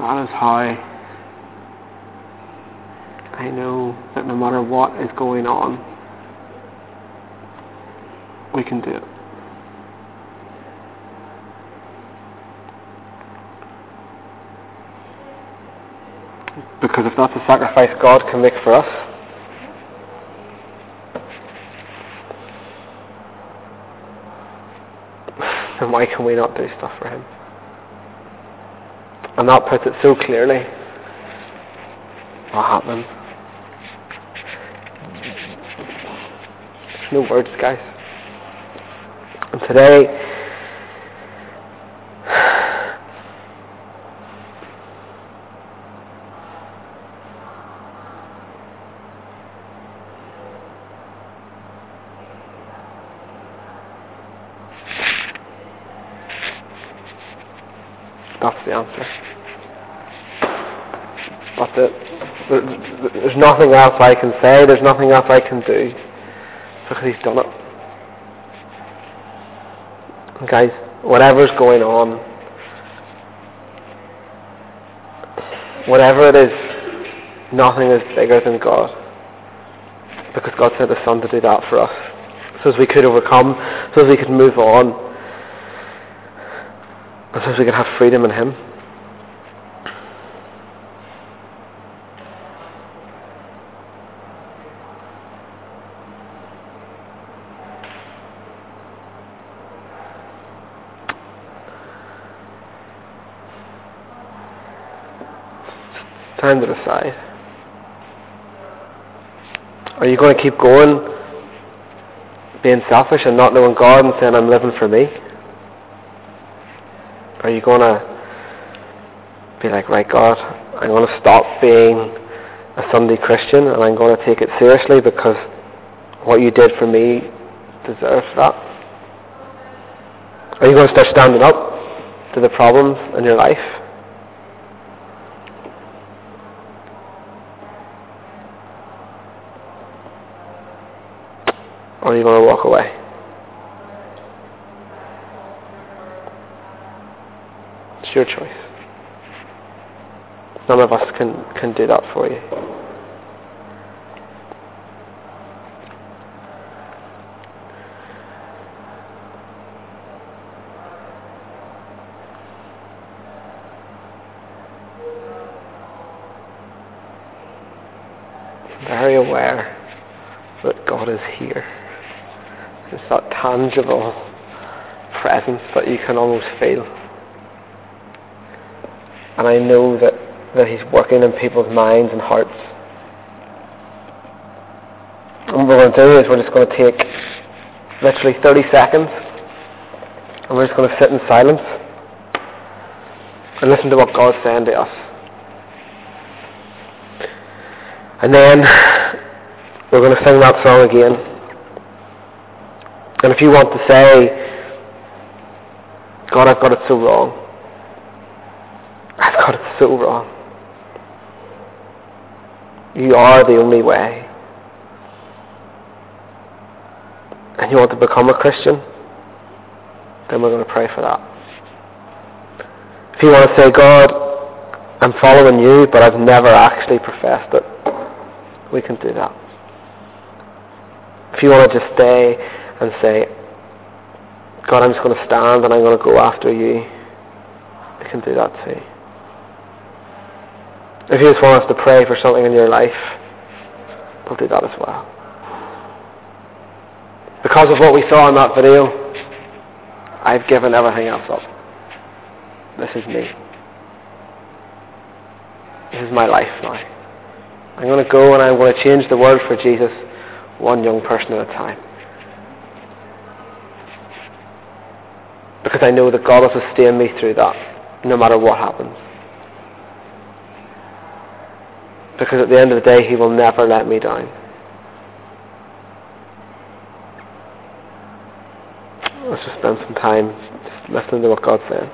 That is how I know that no matter what is going on, we can do it. Because if that's the sacrifice God can make for us, then why can we not do stuff for Him? And that puts it so clearly what happened. No words, guys. And today, that's the answer. It. There's nothing else I can say. There's nothing else I can do. Because he's done it. And guys, whatever's going on, whatever it is, nothing is bigger than God. Because God sent His Son to do that for us. So as we could overcome, so as we could move on, so as we can have freedom in Him. time to decide. Are you going to keep going being selfish and not knowing God and saying, I'm living for me? Are you going to be like, right, God, I'm going to stop being a Sunday Christian and I'm going to take it seriously because what you did for me deserves that? Are you going to start standing up to the problems in your life? or are you going to walk away? It's your choice. None of us can, can do that for you. very aware that God is here. It's that tangible presence that you can almost feel. And I know that, that He's working in people's minds and hearts. And what we're going to do is we're just going to take literally 30 seconds and we're just going to sit in silence and listen to what God's saying to us. And then we're going to sing that song again. And if you want to say, God, I've got it so wrong. I've got it so wrong. You are the only way. And you want to become a Christian, then we're going to pray for that. If you want to say, God, I'm following you, but I've never actually professed it, we can do that. If you want to just stay and say, God, I'm just going to stand and I'm going to go after you, we can do that too. If you just want us to pray for something in your life, we'll do that as well. Because of what we saw in that video, I've given everything else up. This is me. This is my life now. I'm going to go and I'm going to change the world for Jesus one young person at a time. because I know that God will sustain me through that. no matter what happens. Because at the end of the day, He will never let me down. Let's just spend some time just listening to what God says.